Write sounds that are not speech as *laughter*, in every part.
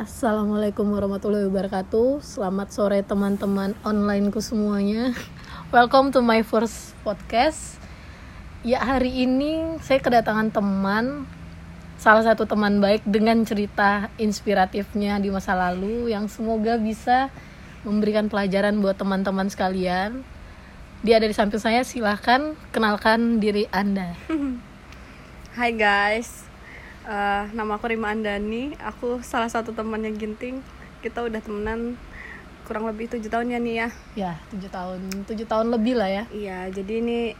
Assalamualaikum warahmatullahi wabarakatuh. Selamat sore teman-teman onlineku semuanya. *laughs* Welcome to my first podcast. Ya hari ini saya kedatangan teman, salah satu teman baik dengan cerita inspiratifnya di masa lalu yang semoga bisa memberikan pelajaran buat teman-teman sekalian. Dia ada di samping saya, silahkan kenalkan diri Anda. *laughs* Hai guys, Eh, nama aku Rima Andani. Aku salah satu temannya Ginting. Kita udah temenan kurang lebih tujuh tahun ya nih ya. Ya, tujuh tahun, tujuh tahun lebih lah ya. Iya, jadi ini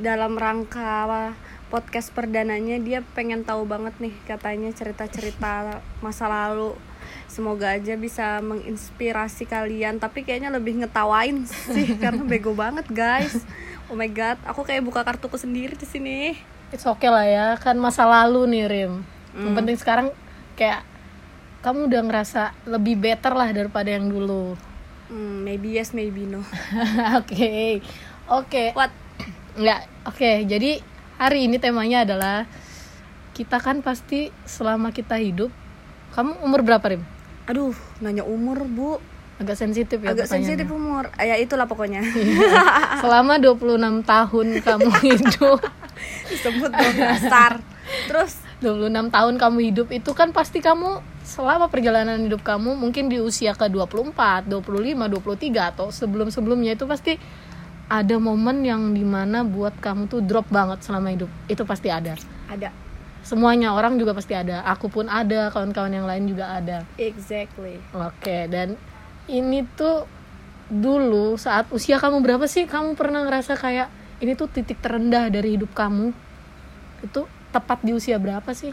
dalam rangka podcast perdananya dia pengen tahu banget nih katanya cerita-cerita masa lalu. Semoga aja bisa menginspirasi kalian, tapi kayaknya lebih ngetawain sih *laughs* karena bego banget guys. Oh my god, aku kayak buka kartuku sendiri di sini. It's okay lah ya, kan masa lalu nih Rim. Yang penting sekarang kayak kamu udah ngerasa lebih better lah daripada yang dulu. Hmm, maybe yes, maybe no. *laughs* Oke, oke. What? Nggak, oke. Jadi hari ini temanya adalah kita kan pasti selama kita hidup, kamu umur berapa Rim? Aduh, nanya umur bu Agak sensitif ya Agak sensitif umur Ah, Ya itulah pokoknya *laughs* Selama 26 tahun kamu *laughs* hidup, *laughs* Disebut dong dasar Terus? 26 tahun kamu hidup itu kan pasti kamu selama perjalanan hidup kamu mungkin di usia ke 24, 25, 23 atau sebelum-sebelumnya itu pasti ada momen yang di mana buat kamu tuh drop banget selama hidup. Itu pasti ada. Ada. Semuanya orang juga pasti ada. Aku pun ada kawan-kawan yang lain juga ada. Exactly. Oke dan ini tuh dulu saat usia kamu berapa sih kamu pernah ngerasa kayak ini tuh titik terendah dari hidup kamu. Itu tepat di usia berapa sih?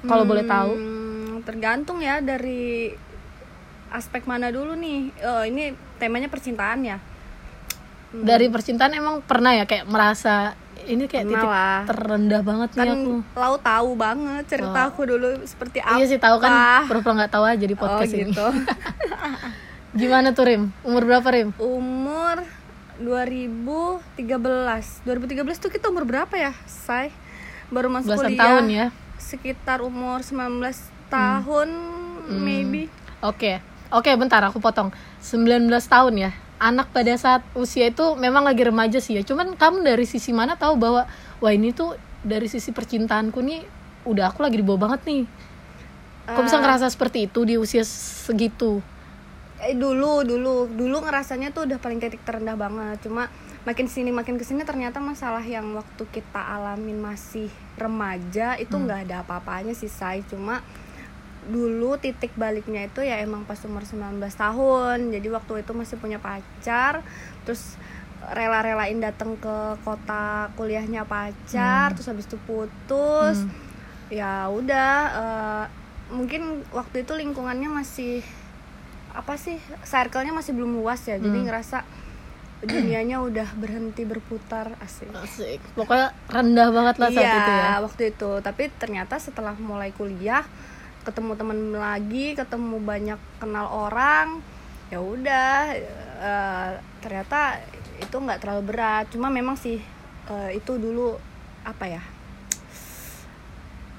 Kalau boleh tahu. Hmm, Tergantung ya dari Aspek mana dulu nih. Oh ini temanya percintaan ya. Dari percintaan emang pernah ya kayak merasa ini kayak Pernah titik lah. terendah banget nih Kan aku. Lau tahu banget cerita aku dulu seperti apa iya sih tahu kan pura-pura nggak tahu aja di Oh podcast ini. gitu. *laughs* Gimana tuh Rim? Umur berapa Rim? Umur 2013 2013 tuh kita umur berapa ya Say? Baru masuk belasan kuliah tahun ya sekitar umur 19 tahun Hmm. maybe Oke, oke bentar aku potong. 19 tahun ya. Anak pada saat usia itu memang lagi remaja sih ya. Cuman kamu dari sisi mana tahu bahwa wah ini tuh dari sisi percintaanku nih udah aku lagi di bawah banget nih. Kok bisa ngerasa seperti itu di usia segitu? Eh dulu dulu. Dulu ngerasanya tuh udah paling titik terendah banget. Cuma makin sini makin ke sini ternyata masalah yang waktu kita alamin masih remaja itu nggak ada apa-apanya sih say cuma dulu titik baliknya itu ya emang pas umur 19 tahun. Jadi waktu itu masih punya pacar terus rela-relain datang ke kota kuliahnya pacar terus habis itu putus. Ya udah eh, mungkin waktu itu lingkungannya masih apa sih circle-nya masih belum luas ya jadi ngerasa dunianya udah berhenti berputar asik Asik. Pokoknya rendah banget lah saat iya itu ya. waktu itu tapi ternyata setelah mulai kuliah ketemu temen lagi ketemu banyak kenal orang ya udah eh, ternyata itu nggak terlalu berat cuma memang sih eh, itu dulu apa ya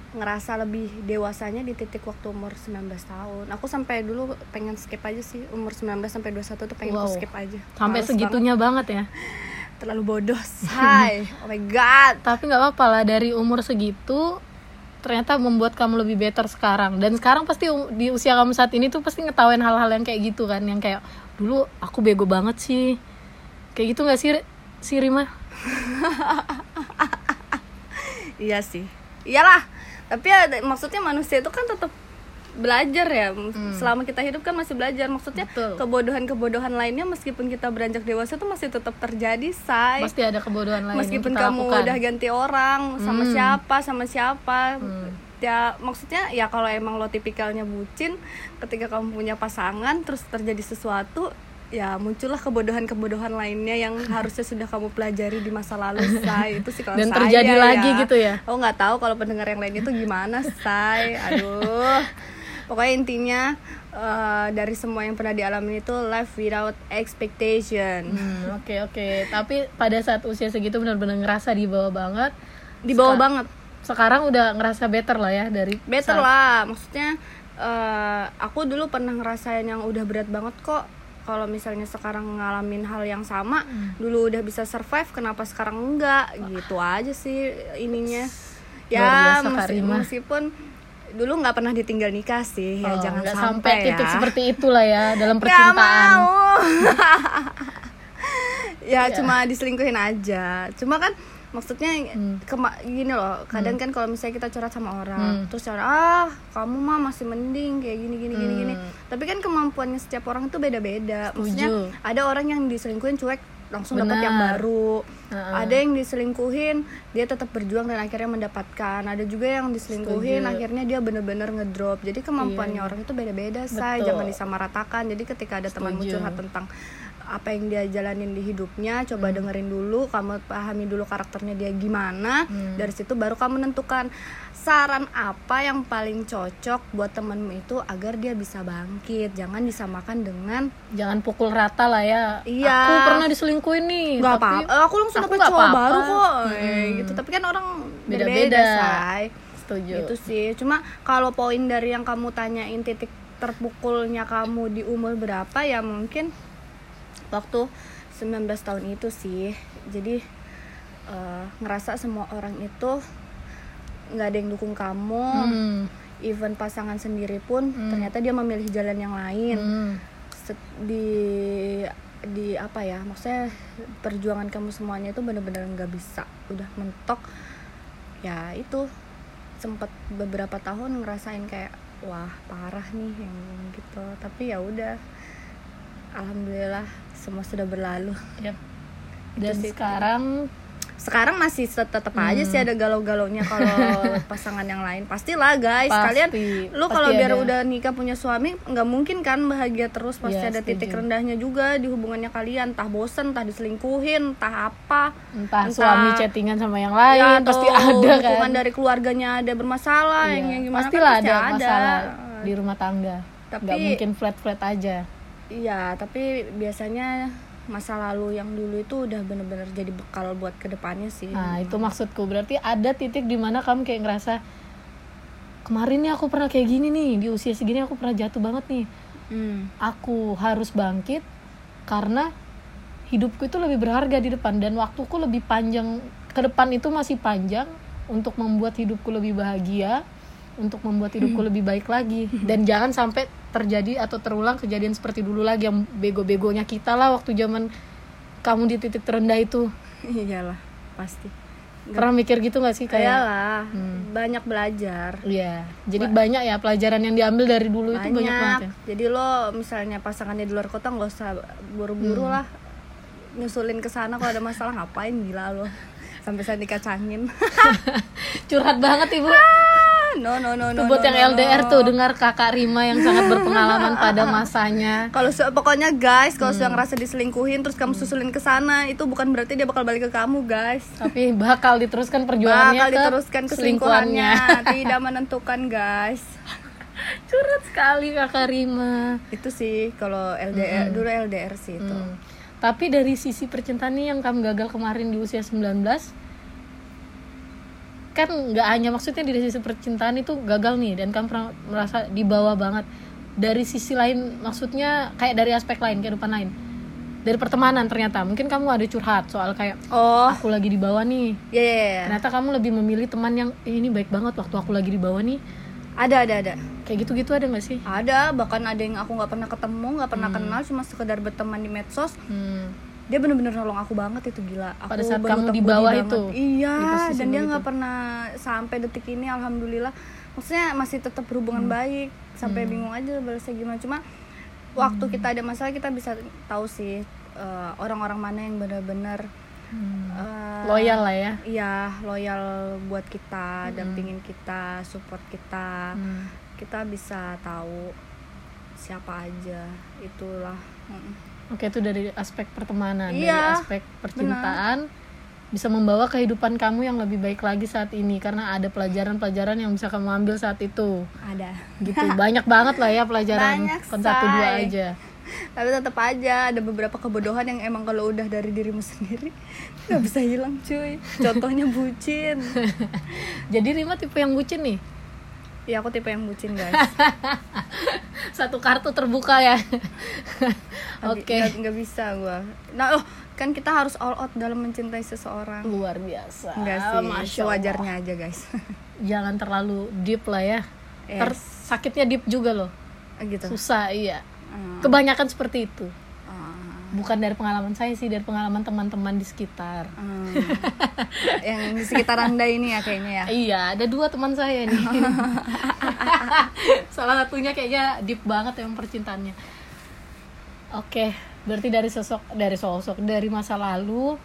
ngerasa lebih dewasanya di titik waktu umur 19 tahun. Aku sampai dulu pengen skip aja sih umur 19 sampai 21 tuh pengen Wow. aku skip aja. Sampai Males segitunya banget ya. banget. terlalu bodoh. Hai. *laughs* oh my god. Tapi nggak apa-apa lah dari umur segitu ternyata membuat kamu lebih better sekarang dan sekarang pasti di usia kamu saat ini tuh pasti ngetawain hal-hal yang kayak gitu kan yang kayak dulu aku bego banget sih kayak gitu nggak sih si Rima *laughs* Iya sih. Iyalah. Tapi ada maksudnya manusia itu kan tetap belajar ya. Selama kita hidup kan masih belajar. Maksudnya Hmm. Kebodohan-kebodohan lainnya meskipun kita beranjak dewasa tuh masih tetap terjadi, say. pasti ada kebodohan lain meskipun kamu lakukan. udah ganti orang sama Hmm. siapa sama siapa ya maksudnya ya kalau emang lo tipikalnya bucin ketika kamu punya pasangan terus terjadi sesuatu ya muncullah kebodohan-kebodohan lainnya yang *laughs* harusnya sudah kamu pelajari di masa lalu say. Itu sih kalau Dan saya terjadi lagi gitu ya? oh nggak tahu kalau pendengar yang lain itu gimana say. *laughs* Aduh. Pokoknya intinya eh, dari semua yang pernah dialami itu life without expectation. Hmm, oke oke. Tapi pada saat usia segitu benar-benar ngerasa di bawah banget. Di bawah banget. sekarang udah ngerasa better lah ya dari better saat- lah. Maksudnya eh, aku dulu pernah ngerasain yang udah berat banget kok kalau misalnya sekarang ngalamin hal yang sama Hmm. dulu udah bisa survive kenapa sekarang enggak? Gitu aja sih ininya. Ya meskipun dulu nggak pernah ditinggal nikah sih ya Oh, jangan nggak sampai, ya titik seperti itulah ya dalam percintaan. mau. *laughs* *laughs* ya cuma diselingkuhin aja. Cuma kan maksudnya Hmm. kema- gini loh kadang kan kalau misalnya kita curhat sama orang Hmm. terus orang ah kamu mah masih mending kayak gini gini gini gini Hmm. tapi kan kemampuannya setiap orang itu beda beda maksudnya ada orang yang diselingkuhin cuek langsung dapat yang baru Heeh. ada yang diselingkuhin dia tetap berjuang dan akhirnya mendapatkan ada juga yang diselingkuhin Setuju. akhirnya dia bener-bener ngedrop jadi kemampuannya orang itu beda-beda say Betul. jangan disamaratakan jadi ketika ada temanmu curhat tentang apa yang dia jalanin di hidupnya coba dengerin dulu kamu pahami dulu karakternya dia gimana. Hmm. dari situ baru kamu menentukan saran apa yang paling cocok buat temenmu itu agar dia bisa bangkit. Jangan disamakan dengan jangan pukul rata lah ya. Iya. aku pernah diselingkuhin nih nggak Eh, aku langsung aku dapet cowok baru kok. Eh, Hmm. gitu. Tapi kan orang Beda-beda. beda-beda say. Setuju. Gitu sih. Cuma kalau poin dari yang kamu tanyain titik terpukulnya kamu di umur berapa ya mungkin waktu 19 tahun itu sih. Jadi eh, ngerasa semua orang itu nggak ada yang dukung kamu. Hmm. even pasangan sendiri pun ternyata dia memilih jalan yang lain. Hmm. Di di apa ya maksudnya perjuangan kamu semuanya itu bener-bener nggak bisa. Udah mentok. Ya itu sempet beberapa tahun ngerasain kayak wah parah nih yang gitu. Tapi ya udah alhamdulillah semua sudah berlalu. Yap. dan sih. sekarang? Sekarang masih tetap aja Hmm. sih ada galau-galaunya kalau *laughs* pasangan yang lain. Pastilah guys. Pasti, kalian lu kalau biar ada. udah nikah punya suami nggak mungkin kan bahagia terus. Pasti Iya, ada titik setuju. rendahnya juga di hubungannya kalian. Entah bosen entah diselingkuhin entah apa. Entah, Entah- suami chattingan sama yang lain ya, pasti ada kan. dukungan dari keluarganya ada bermasalah Iya, yang, yang gimana kan pastilah pasti ada masalah di rumah tangga. Tapi- nggak mungkin flat flat aja Iya, tapi biasanya masa lalu yang dulu itu udah bener-bener jadi bekal buat ke depannya sih. nah itu maksudku berarti ada titik di mana kamu kayak ngerasa kemarin nih aku pernah kayak gini nih di usia segini aku pernah jatuh banget nih Hmm. aku harus bangkit karena hidupku itu lebih berharga di depan dan waktuku lebih panjang ke depan itu masih panjang untuk membuat hidupku lebih bahagia untuk membuat hidupku lebih baik lagi dan jangan sampai terjadi atau terulang kejadian seperti dulu lagi yang bego-begonya kita lah waktu zaman kamu di titik terendah itu Iyalah, pasti. pernah mikir gitu gak sih kayak Iyalah, Hmm. banyak belajar. Iya, jadi banyak ya pelajaran yang diambil dari dulu itu banyak banget ya. Jadi lo misalnya pasangannya di luar kota nggak usah buru-buru Hmm. lah nyusulin ke sana kalau ada masalah ngapain gila lo sampai saya dikacangin *laughs* Curhat banget ibu. No no no no buat no, yang no, LDR no. tuh dengar kakak Rima yang sangat berpengalaman *laughs* pada masanya. kalau su- pokoknya guys kalau Hmm. sudah ngerasa diselingkuhin terus kamu susulin ke sana itu bukan berarti dia bakal balik ke kamu guys Tapi bakal diteruskan perjuangannya bakal ke diteruskan keselingkuhannya *laughs* tidak menentukan guys Curhat sekali kakak Rima. itu sih kalau LDR dulu LDR sih itu Hmm. Tapi dari sisi percintaan nih yang kamu gagal kemarin di usia 19 kan nggak hanya maksudnya di sisi percintaan itu gagal nih dan kamu pernah merasa di bawah banget. Dari sisi lain maksudnya kayak dari aspek lain kehidupan lain. Dari pertemanan ternyata. Mungkin kamu ada curhat soal kayak oh. Aku lagi di bawah nih. Ya ya, ya. ternyata kamu lebih memilih teman yang "Eh, ini baik banget waktu aku lagi di bawah nih. Ada ada ada. Kayak gitu-gitu ada nggak sih? Ada. Bahkan ada yang aku nggak pernah ketemu nggak pernah kenal cuma sekedar berteman di medsos. Hmm. Dia bener-bener nolong aku banget itu gila aku Pada saat kamu di bawah banget. itu, iya di dan dia nggak pernah sampai detik ini alhamdulillah maksudnya masih tetap berhubungan Hmm. baik sampai bingung aja balasnya gimana cuma waktu kita ada masalah kita bisa tahu sih eh, orang-orang mana yang benar-benar Hmm. eh, loyal lah ya iya loyal buat kita dampingin kita support kita Hmm. kita bisa tahu siapa aja itulah. Oke itu dari aspek pertemanan, dari Iya, aspek percintaan bisa membawa kehidupan kamu yang lebih baik lagi saat ini karena ada pelajaran-pelajaran yang bisa kamu ambil saat itu. ada Gitu *laughs* banyak banget lah ya pelajaran, Banyak, bukan satu dua aja. tapi tetap aja ada beberapa kebodohan yang emang kalau udah dari dirimu sendiri *laughs* nggak bisa hilang cuy contohnya bucin *laughs* Jadi Rima tipe yang bucin nih. Iya aku tipe yang bucin guys. *laughs* Satu kartu terbuka ya. *laughs* Oke. Oke. Nggak, nggak bisa gua. Nah, oh kan kita harus all out dalam mencintai seseorang. Luar biasa. Enggak sih, Masya Allah. sewajarnya aja guys. *laughs* Jangan terlalu deep lah ya. Yes. Ter sakitnya deep juga loh. gitu. Susah iya. Hmm. Kebanyakan seperti itu. Bukan dari pengalaman saya sih, dari pengalaman teman-teman di sekitar. Hmm. yang di sekitar anda ini ya kayaknya ya. Iya, ada dua teman saya nih. *laughs* Salah satunya kayaknya deep banget yang percintaannya. Oke, berarti dari sosok dari sosok dari masa lalu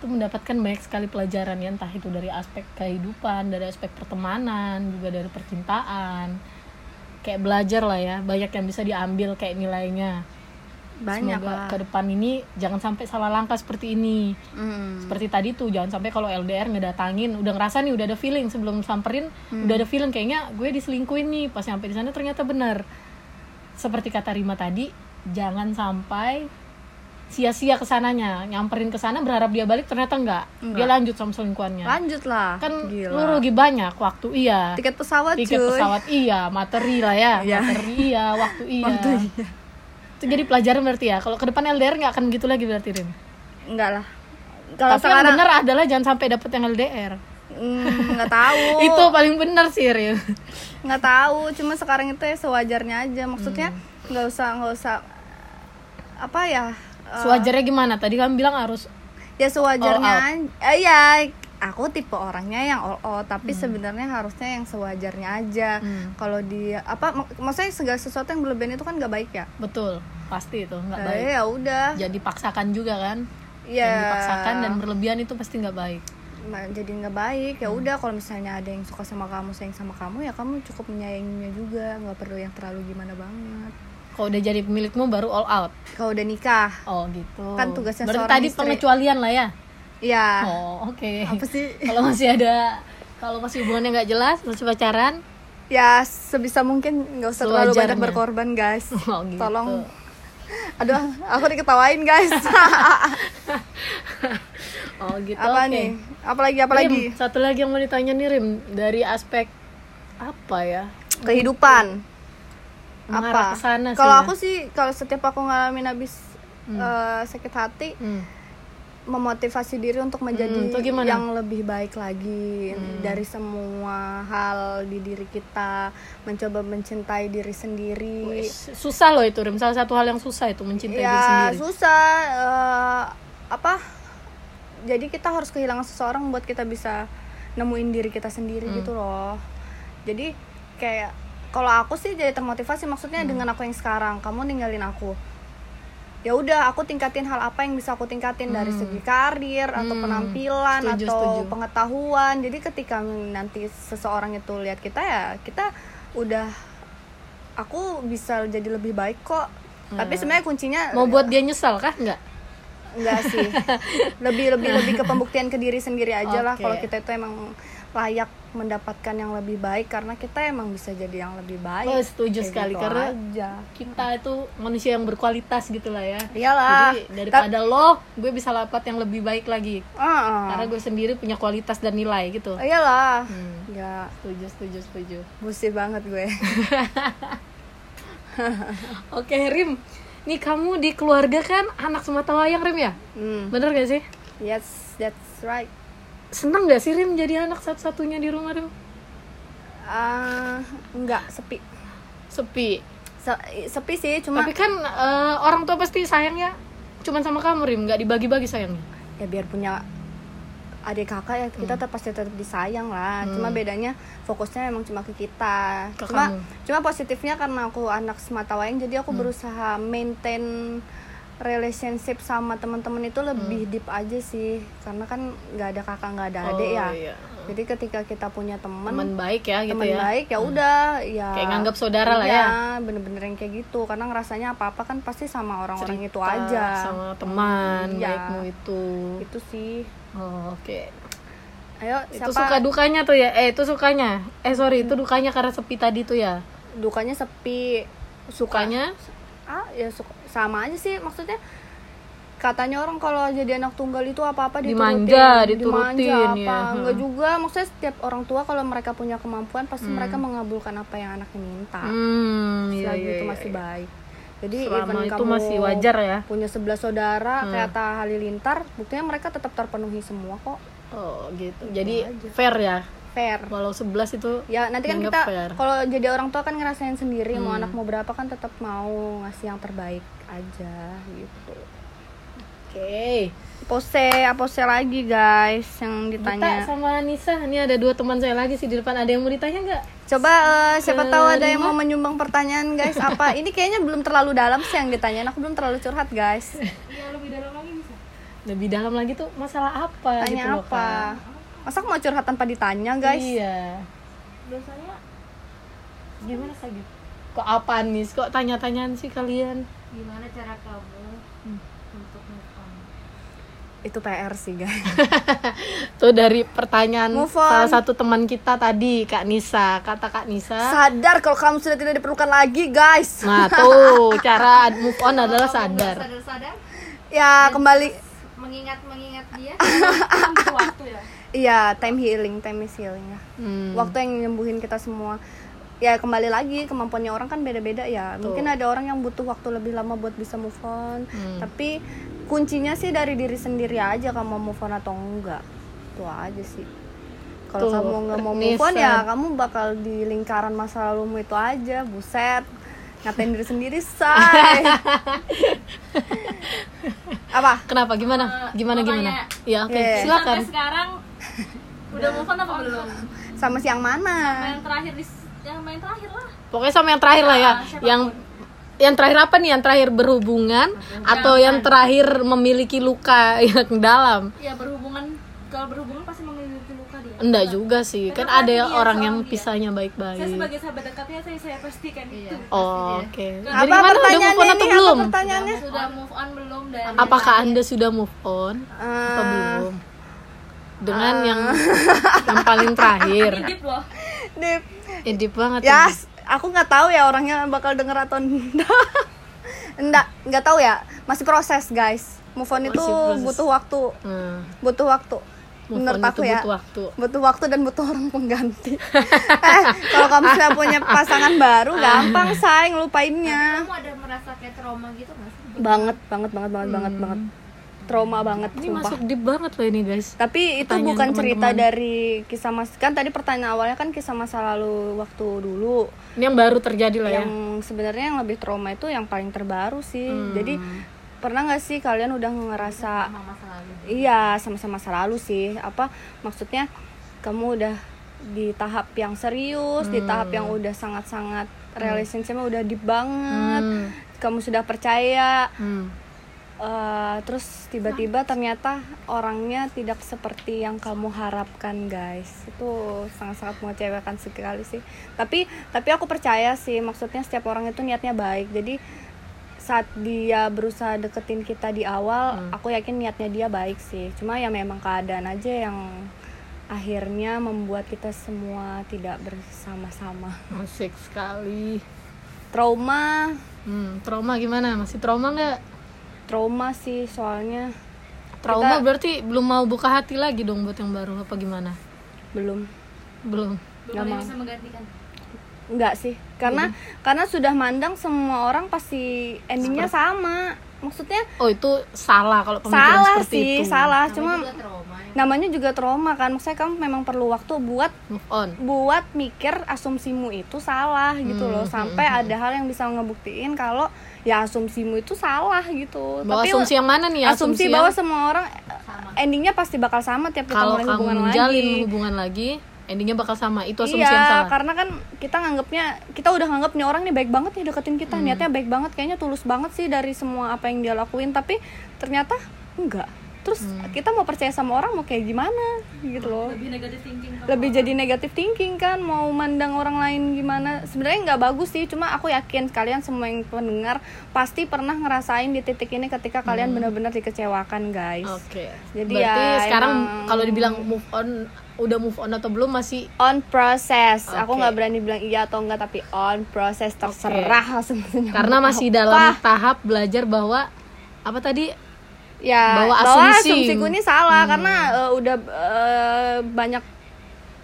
itu mendapatkan banyak sekali pelajaran ya entah itu dari aspek kehidupan, dari aspek pertemanan, juga dari percintaan. Kayak belajar lah ya, banyak yang bisa diambil kayak nilainya. Banyak Semoga lah. ke depan ini jangan sampai salah langkah seperti ini Hmm. seperti tadi tuh jangan sampai kalau LDR ngedatangin udah ngerasa nih udah ada feeling sebelum samperin Hmm. udah ada feeling kayaknya gue diselingkuhin nih pas sampai di sana ternyata benar seperti kata Rima tadi jangan sampai sia-sia ke sananya nyamperin ke sana berharap dia balik ternyata enggak, dia Enggak. lanjut sama selingkuhannya Lanjut lah. kan Gila. lu rugi banyak waktu iya Tiket pesawat tiket cuy. pesawat iya materi lah ya Iya. materi iya waktu iya *laughs* Waktu iya. Itu jadi pelajaran berarti ya kalau ke depan LDR nggak akan gitu lagi berarti Rim Enggak lah. Kalau tapi yang sekarang benar adalah jangan sampai dapet yang LDR Hmm, nggak *laughs* tahu. itu paling benar sih Rim nggak tahu. Cuma sekarang itu ya sewajarnya aja. Maksudnya Hmm. nggak usah nggak usah apa ya? eh, sewajarnya gimana tadi kamu bilang harus ya sewajarnya. Eh, ya aku tipe orangnya yang all out tapi Hmm. sebenarnya harusnya yang sewajarnya aja. Hmm. kalau dia apa mak- maksudnya segala sesuatu yang berlebihan itu kan nggak baik ya? Betul pasti itu nggak Eh, baik. ya udah. Jadi paksakan juga kan? Ya yang dipaksakan dan berlebihan itu pasti nggak baik. Jadi nggak baik. Ya Hmm. udah kalau misalnya ada yang suka sama kamu sayang sama kamu ya kamu cukup menyayanginya juga. Nggak perlu yang terlalu gimana banget. Kalau udah jadi pemilikmu baru all out? Kalau udah nikah. Oh gitu. Kan tugasnya berarti seorang tadi istri. pengecualian lah ya ya oh oke. Apa sih? Kalau masih ada kalau masih hubungannya nggak jelas masih pacaran? Ya sebisa mungkin nggak usah terlalu banyak berkorban guys. *laughs* Oh gitu. Tolong. Aduh aku diketawain guys. *laughs* Oh gitu apa oke. nih? Apalagi apalagi Rim, satu lagi yang mau ditanya nih Rim. Dari aspek apa ya? Kehidupan. Mengarah apa? kalau ya. aku sih kalau setiap aku ngalamin habis Hmm. eh, sakit hati Hmm. Memotivasi diri untuk menjadi Hmm, gimana? Hmm. yang lebih baik lagi dari semua hal di diri kita mencoba mencintai diri sendiri susah loh itu Rim salah satu hal yang susah itu mencintai diri ya sendiri susah eh, apa jadi kita harus kehilangan seseorang buat kita bisa nemuin diri kita sendiri Hmm. gitu loh jadi kayak kalau aku sih jadi termotivasi maksudnya Hmm. dengan aku yang sekarang kamu ninggalin aku ya udah aku tingkatin hal apa yang bisa aku tingkatin dari segi karir atau Hmm. penampilan Setuju, atau setuju. pengetahuan. Jadi ketika nanti seseorang itu lihat kita ya kita udah aku bisa jadi lebih baik kok. Tapi sebenarnya kuncinya mau buat dia nyesal kah? Nggak? Enggak sih. *laughs* Lebih lebih lebih ke pembuktian ke diri sendiri aja lah Oke. kalau kita itu emang layak mendapatkan yang lebih baik karena kita emang bisa jadi yang lebih baik. Oh, setuju Kayak sekali gitu karena aja. kita itu manusia yang berkualitas gitu lah ya. Iyalah. Jadi daripada lo gue bisa dapat yang lebih baik lagi. Ah, karena gue sendiri punya kualitas dan nilai gitu. Iyalah. Hmm. ya. Setuju setuju setuju. Busi banget gue. *laughs* Oke Rim. Nih kamu di keluarga kan anak semata wayang Rim ya? Hmm. bener gak sih? Yes that's right seneng gak sih Rim jadi anak satu-satunya di rumah Rim? Ah, enggak sepi. Sepi? Se- sepi sih cuma tapi kan eh, orang tua pasti sayangnya cuman sama kamu Rim nggak dibagi-bagi sayangnya ya biar punya adik kakak ya kita Hmm. pasti tetap disayang lah. Cuma bedanya fokusnya emang cuma ke kita. Ke cuma kamu. cuma positifnya karena aku anak semata wayang jadi Hmm. aku berusaha maintain relationship sama teman-teman itu lebih deep aja sih. Karena kan nggak ada kakak nggak ada adik Hmm. Oh, ya. iya. jadi ketika kita punya teman teman baik ya gitu teman ya. baik ya udah ya Kayak nganggap saudara lah iya, ya. bener-bener yang kayak gitu. Karena ngerasanya apa apa kan pasti sama orang-orang itu aja. sama teman Iya. baikmu itu. Itu sih. Oh, oke. Ayo itu siapa? suka dukanya tuh ya? Eh itu sukanya. Eh sorry itu dukanya karena sepi tadi tuh ya? Dukanya sepi. Sukanya ah ya suka sama aja sih maksudnya katanya orang kalau jadi anak tunggal itu apa-apa Dimanja, diturutin, diturutin, dimanja ya. apa enggak juga maksudnya setiap orang tua kalau mereka punya kemampuan pasti Hmm. mereka mengabulkan apa yang anaknya minta Hmm, selagi iya, itu iya, masih iya. baik jadi Selama even itu kamu masih wajar ya. punya 11 saudara Hmm. kayak Halilintar buktinya mereka tetap terpenuhi semua kok Oh, gitu. Jadi fair ya. Fair Walau 11 itu ya nanti kan kita kalau jadi orang tua kan ngerasain sendiri mau Hmm. anak mau berapa kan tetap mau ngasih yang terbaik aja gitu Oke. pose pose lagi guys yang Kita ditanya sama Nisa, ini ada dua teman saya lagi sih di depan. Ada yang mau ditanya nggak? coba eh, siapa Ke tahu ada yang mau menyumbang pertanyaan guys apa *laughs* ini kayaknya belum terlalu dalam sih yang ditanyain aku belum terlalu curhat guys Lebih dalam lagi tuh masalah apa? gitu tanya loh, apa Masa mau curhat tanpa ditanya guys Iya. Biasanya gimana sih? Kok apa nih? Kok tanya-tanyaan sih kalian? gimana cara kamu untuk move on itu PR sih guys *laughs* Tuh dari pertanyaan salah satu teman kita tadi, Kak Nisa. Kata Kak Nisa, sadar kalau kamu sudah tidak diperlukan lagi guys nah tuh *laughs* cara move on adalah sadar. sadar sadar ya kembali mengingat mengingat dia *laughs* waktu ya iya time healing time is healing ya Hmm. waktu yang nyembuhin kita semua ya kembali lagi kemampuannya orang kan beda-beda ya mungkin ada orang yang butuh waktu lebih lama buat bisa move on Hmm. tapi kuncinya sih dari diri sendiri aja kamu mau move on atau enggak itu aja sih kalau Tuh, kamu nggak mau move on ya kamu bakal di lingkaran masa lalumu itu aja buset ngatain diri sendiri say *laughs* apa Kenapa? Gimana? Gimana mau gimana? tanya. Ya oke, Iya. silakan. sampai sekarang udah move on apa belum sama siang mana yang terakhir di yang main terakhir lah Pokoknya sama yang terakhir lah ya. Ah, siapa pun. Yang yang terakhir apa nih? Yang terakhir berhubungan atau yang terakhir memiliki luka *laughs* yang dalam? ya berhubungan kalau berhubungan pasti memiliki luka dia Enggak juga sih. Kan ada Karena dia orang yang dia. pisahnya saya baik-baik. sebagai sahabat dekatnya saya saya pastikan itu Oh, oke. Jadi apa gimana udah move pertanyaannya on atau ini belum? apa pertanyaannya sudah move on belum dari Apakah Anda sudah move on atau Eh, belum? Dengan yang yang paling terakhir. Deep loh Dip. Eh, deep banget. ya ini. s- aku nggak tahu ya orangnya bakal denger atau *laughs* enggak enggak nggak tahu ya masih proses guys move on itu proses. butuh waktu Hmm. butuh waktu Move menurut aku ya butuh waktu. butuh waktu dan butuh orang pengganti *laughs* eh kalau kamu sudah punya pasangan baru gampang say ngelupainnya kamu ada merasa kayak trauma gitu nggak sih banget banget banget banget banget banget trauma banget Ini sumpah masuk deep banget loh ini, guys. tapi itu Pertanyaan bukan cerita teman-teman. dari kisah mas kan tadi pertanyaan awalnya kan kisah masa lalu waktu dulu Ini yang baru terjadi lah ya. yang sebenarnya yang lebih trauma itu yang paling terbaru sih Hmm. jadi pernah nggak sih kalian udah ngerasa sama masa lalu iya sama-sama masa lalu sih apa maksudnya kamu udah di tahap yang serius di tahap yang udah sangat-sangat relationshipnya udah deep banget Hmm. kamu sudah percaya Hmm. Eh, terus tiba-tiba ternyata orangnya tidak seperti yang kamu harapkan guys. Itu sangat-sangat mengecewakan sekali sih. Tapi tapi aku percaya sih maksudnya setiap orang itu niatnya baik. Jadi saat dia berusaha deketin kita di awal aku yakin niatnya dia baik sih. Cuma ya memang keadaan aja yang akhirnya membuat kita semua tidak bersama-sama. Asik sekali. trauma. Hmm, trauma gimana? Masih trauma nggak? Trauma sih soalnya Trauma berarti belum mau buka hati lagi dong buat yang baru apa gimana? belum Belum. belum Nggak mau. bisa menggantikan Enggak sih, karena karena sudah mandang semua orang pasti endingnya sama. Maksudnya Oh, itu salah kalau pemikiran salah seperti sih, itu. salah. Namanya Cuma juga trauma ya. namanya juga trauma kan. Maksudnya kamu memang perlu waktu buat Move on. buat mikir asumsimu itu salah gitu loh. Hmm, Sampai ada hal yang bisa ngebuktiin kalau ya asumsimu itu salah gitu. Bahwa Tapi asumsi yang mana nih? asumsi yang bahwa semua orang endingnya pasti bakal sama tiap kita kalau mulai kamu hubungan menjalin lagi. hubungan lagi, endingnya bakal sama. Itu asumsi iya, yang salah. karena kan kita nganggapnya kita udah nganggap nih orang nih baik banget nih deketin kita, Hmm. niatnya baik banget, kayaknya tulus banget sih dari semua apa yang dia lakuin, tapi ternyata enggak. Terus Hmm. kita mau percaya sama orang mau kayak gimana gitu loh. lebih negatif thinking kalau Lebih jadi negatif thinking kan, mau mandang orang lain gimana. Sebenarnya nggak bagus sih, cuma aku yakin kalian semua yang pendengar pasti pernah ngerasain di titik ini ketika kalian benar-benar dikecewakan, guys. Hmm. Oke. Jadi Berarti ya, sekarang emang- kalau dibilang move on, udah move on atau belum masih on process aku Oke. nggak berani bilang iya atau enggak tapi on process terserah *laughs* langsung karena masih dalam tahap belajar bahwa apa tadi ya bahwa asumsi. asumsiku ini salah karena eh, udah eh, banyak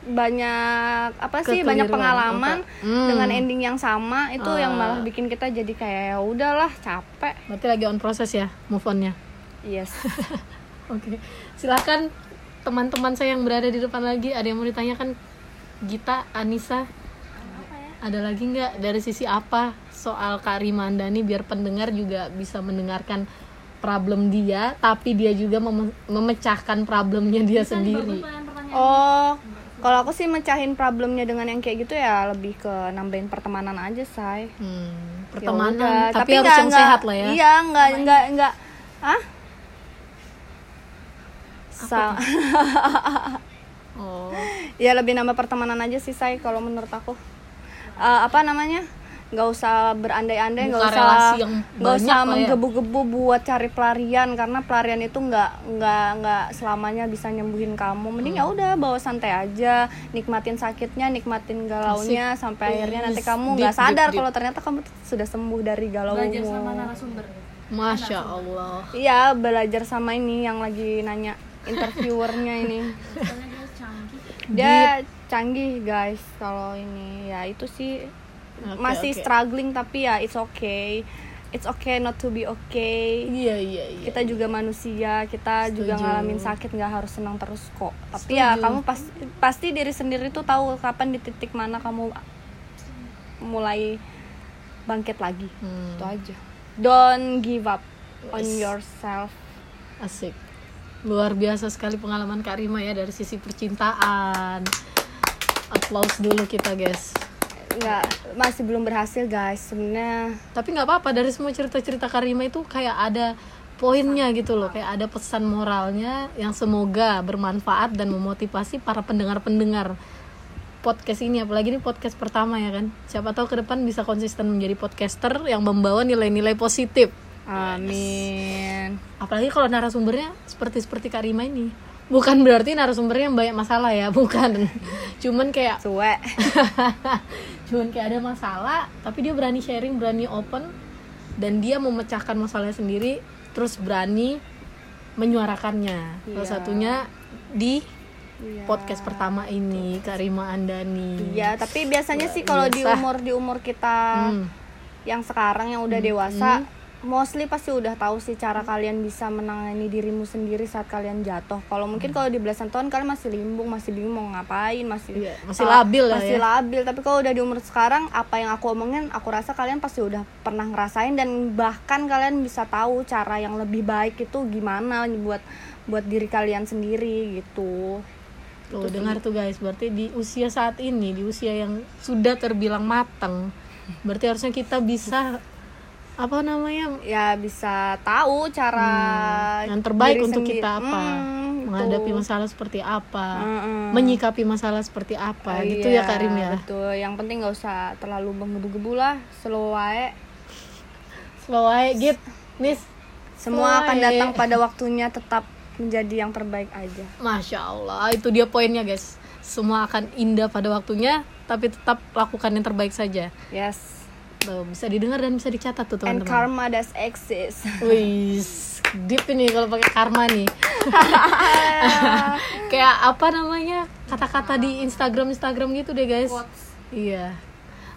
banyak apa sih banyak pengalaman. Hmm. dengan ending yang sama itu yang Ah. malah bikin kita jadi kayak ya udahlah capek Berarti lagi on proses ya move onnya. yes *laughs* Oke, silakan teman-teman saya yang berada di depan lagi ada yang mau ditanyakan Gita, Anissa, ada lagi nggak dari sisi apa soal Kak Rima Andani biar pendengar juga bisa mendengarkan problem dia, tapi dia juga mem- memecahkan problemnya dia sendiri. oh kalau aku sih mecahin problemnya dengan yang kayak gitu ya lebih ke nambahin pertemanan aja say. Hmm, Ya pertemanan, udah, tapi, harus nggak- yang sehat lah ya. iya nggak nggak nggak. Ah Sa- Oh, *laughs* ya lebih nambah pertemanan aja sih say kalau menurut aku. Eh, apa namanya nggak usah berandai-andai nggak usah nggak usah ya. menggebu-gebu buat cari pelarian karena pelarian itu nggak nggak nggak selamanya bisa nyembuhin kamu. Mending ya Hmm. udah bawa santai aja nikmatin sakitnya nikmatin galaunya sampai akhirnya nanti kamu nggak sadar kalau ternyata kamu sudah sembuh dari galaumu belajar sama narasumber. Masya Allah. iya belajar sama ini yang lagi nanya interviewernya ini. Soalnya dia canggih. Dia canggih guys kalau ini. Ya itu sih Oke, masih oke. struggling tapi ya it's okay it's okay not to be okay Iya iya iya. kita juga manusia kita juga Setuju. ngalamin sakit nggak harus senang terus kok tapi ya Setuju. kamu pasti pasti diri sendiri tuh tahu kapan di titik mana kamu mulai bangkit lagi Hmm, itu aja don't give up on Yes. yourself asik. Luar biasa sekali pengalaman Kak Rima ya dari sisi percintaan. Applause dulu kita guys. Nggak masih belum berhasil guys. Sebenarnya Tapi nggak apa-apa dari semua cerita-cerita Kak Rima itu kayak ada poinnya gitu loh, kayak ada pesan moralnya yang semoga bermanfaat dan memotivasi para pendengar-pendengar podcast ini. Apalagi ini podcast pertama ya kan. Siapa tahu ke depan bisa konsisten menjadi podcaster yang membawa nilai-nilai positif. Amin. Apalagi kalau narasumbernya seperti seperti Kak Rima ini. Bukan berarti narasumbernya yang banyak masalah ya *laughs* bukan. Cuman kayak suwe *laughs* cuman kayak ada masalah tapi dia berani sharing berani open dan dia memecahkan masalahnya sendiri terus berani menyuarakannya salah Iya. satunya di Iya. podcast pertama ini Karima Andani Iya, tapi biasanya sih kalau di umur di umur kita Hmm. yang sekarang yang udah dewasa, mostly pasti udah tahu sih cara kalian bisa menangani dirimu sendiri saat kalian jatuh. Kalau mungkin kalau di belasan tahun kalian masih limbung, masih bingung mau ngapain, masih Iya, masih labil lah masih ya. labil. Tapi kalau udah di umur sekarang, apa yang aku omongin, aku rasa kalian pasti udah pernah ngerasain dan bahkan kalian bisa tahu cara yang lebih baik itu gimana buat buat diri kalian sendiri gitu. Tuh dengar tuh guys, berarti di usia saat ini, di usia yang sudah terbilang matang, berarti harusnya kita bisa apa namanya ya bisa tahu cara Hmm, yang terbaik untuk sendiri. kita apa, Hmm, menghadapi gitu. masalah seperti apa, Mm-mm. menyikapi masalah seperti apa, gitu ya Iya, Karim ya. betul yang penting nggak usah terlalu menggebu-gebu lah slow wae Slow git, nis. semua Slow akan datang pada waktunya tetap menjadi yang terbaik aja Masya Allah, itu dia poinnya guys. Semua akan indah pada waktunya, tapi tetap lakukan yang terbaik saja. yes Tuh, bisa didengar dan bisa dicatat tuh and teman-teman. karma does exist Wih, deep ini kalau pakai karma nih. *laughs* Kayak apa namanya kata-kata di Instagram Instagram gitu deh guys. Iya.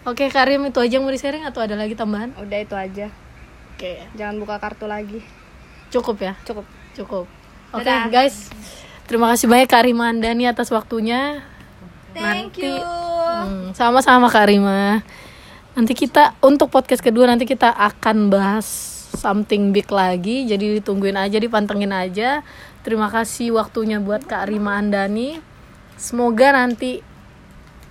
Oke Karim itu aja yang mau di sharing atau ada lagi tambahan? udah itu aja Oke, jangan buka kartu lagi cukup ya, cukup cukup. Oke Dadah. guys, terima kasih banyak Kak Rima Andani atas waktunya. thank Nanti- you Hmm, sama-sama Kak Rima. Nanti kita untuk podcast kedua nanti kita akan bahas something big lagi. Jadi ditungguin aja, dipantengin aja. Terima kasih waktunya buat Kak Rima Andani. Semoga nanti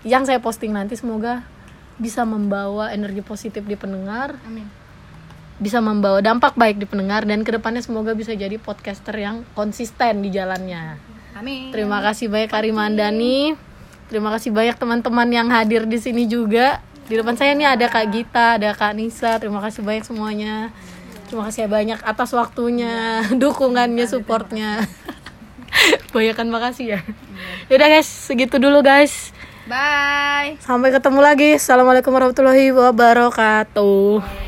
yang saya posting nanti semoga bisa membawa energi positif di pendengar, amin bisa membawa dampak baik di pendengar dan ke depannya semoga bisa jadi podcaster yang konsisten di jalannya. amin Terima kasih banyak Karima Andani. Terima kasih banyak teman-teman yang hadir di sini juga. Di depan saya nih ada Kak Gita, ada Kak Nisa. Terima kasih banyak semuanya. Terima kasih banyak atas waktunya, dukungannya, supportnya. *laughs* Banyakan makasih ya. Yaudah guys, segitu dulu guys. bye Sampai ketemu lagi. Assalamualaikum warahmatullahi wabarakatuh.